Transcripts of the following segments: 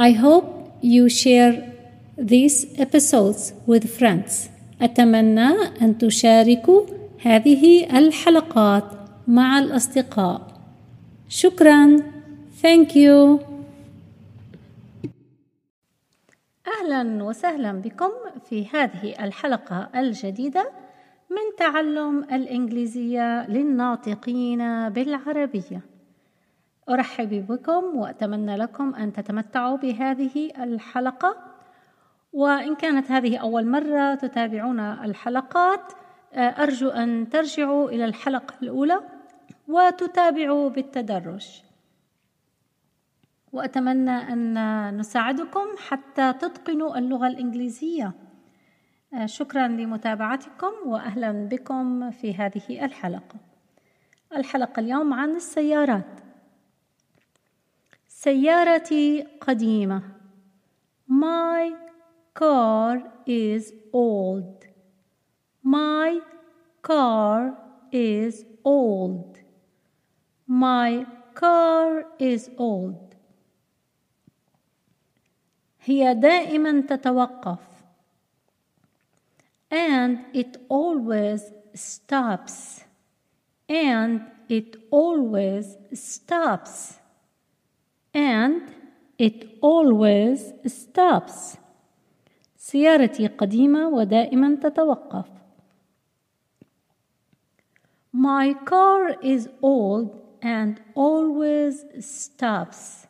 I hope you share these episodes with friends. أتمنى أن تشاركوا هذه الحلقات مع الأصدقاء. شكرا. Thank you. أهلا وسهلا بكم في هذه الحلقة الجديدة من تعلم الإنجليزية للناطقين بالعربية. أرحب بكم وأتمنى لكم أن تتمتعوا بهذه الحلقة. وإن كانت هذه أول مرة تتابعون الحلقات أرجو أن ترجعوا إلى الحلقة الأولى وتتابعوا بالتدرج. وأتمنى أن نساعدكم حتى تتقنوا اللغة الإنجليزية. شكرا لمتابعتكم وأهلا بكم في هذه الحلقة. الحلقة اليوم عن السيارات. سيارتي قديمة My car is old My car is old My car is old هي دائما تتوقف and it always stops and it always stops and it always stops سيارتي قديمة ودائما تتوقف My car is old and always stops.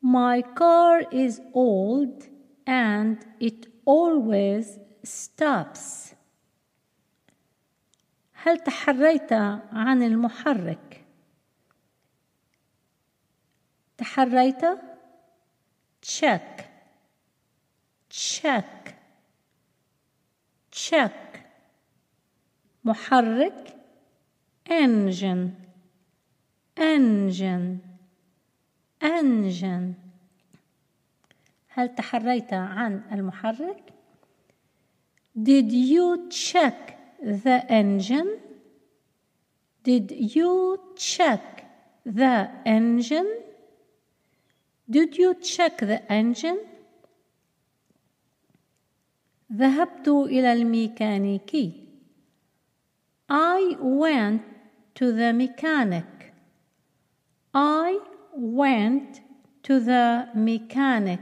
My car is old and it always stops. هل تحريت عن المحرك؟ تحريت؟ check check check محرك engine engine engine هل تحريت عن المحرك Did you check the engine Did you check the engine Did you check the engine ذهبت إلى الميكانيكي I went to the mechanic. I went to the mechanic.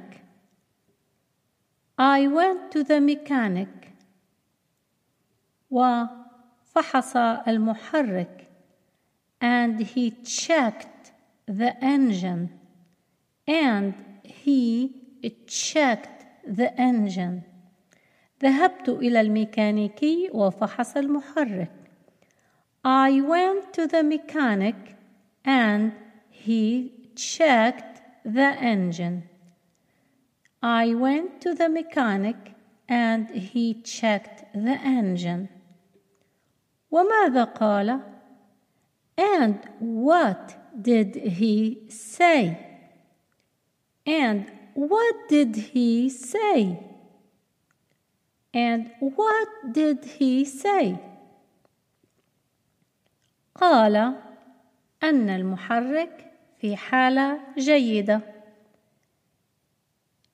I went to the mechanic. وفحص المحرك and he checked the engine and he checked the engine ذهبت إلى الميكانيكي وفحص المحرك I went to the mechanic and he checked the engine. I went to the mechanic and he checked the engine. وماذا قال؟ And what did he say? And what did he say? And what did he say? قال أن المحرك في حالة جيدة.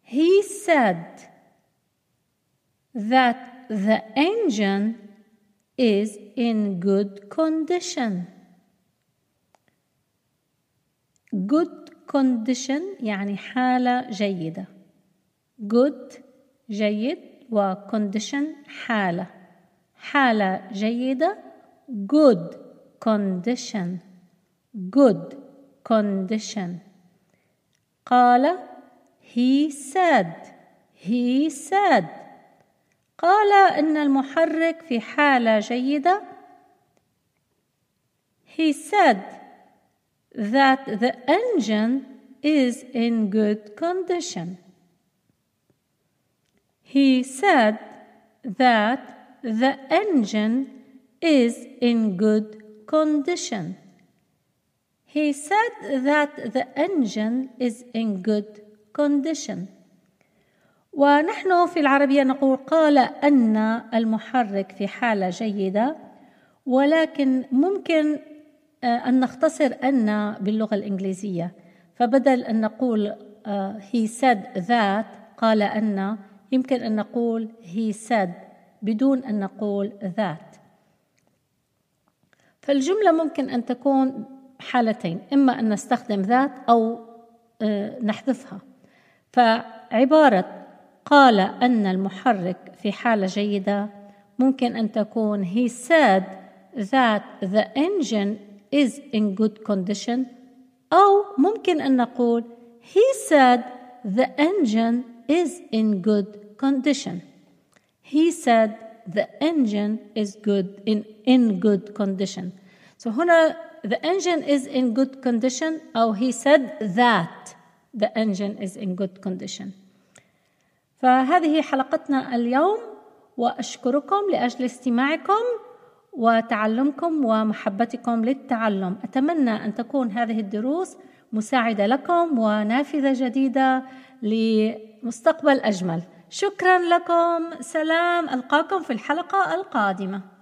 He said that the engine is in good condition. Good condition يعني حالة جيدة. Good جيد و condition حالة. حالة جيدة good condition good condition قال he said he said قال ان المحرك في حاله جيده he said that the engine is in good condition he said that the engine is in good condition. He said that the engine is in good condition. ونحن في العربية نقول قال أن المحرك في حالة جيدة ولكن ممكن أن نختصر أن باللغة الإنجليزية. فبدل أن نقول uh, he said that قال أن يمكن أن نقول he said بدون أن نقول that. فالجملة ممكن أن تكون حالتين إما أن نستخدم ذات أو نحذفها. فعبارة قال أن المحرك في حالة جيدة ممكن أن تكون he said that the engine is in good condition أو ممكن أن نقول he said the engine is in good condition he said the engine is good in in good condition so هنا the engine is in good condition أو he said that the engine is in good condition فهذه حلقتنا اليوم واشكركم لاجل استماعكم وتعلمكم ومحبتكم للتعلم. أتمنى أن تكون هذه الدروس مساعدة لكم ونافذة جديدة لمستقبل أجمل. شكرا لكم. سلام. ألقاكم في الحلقة القادمة.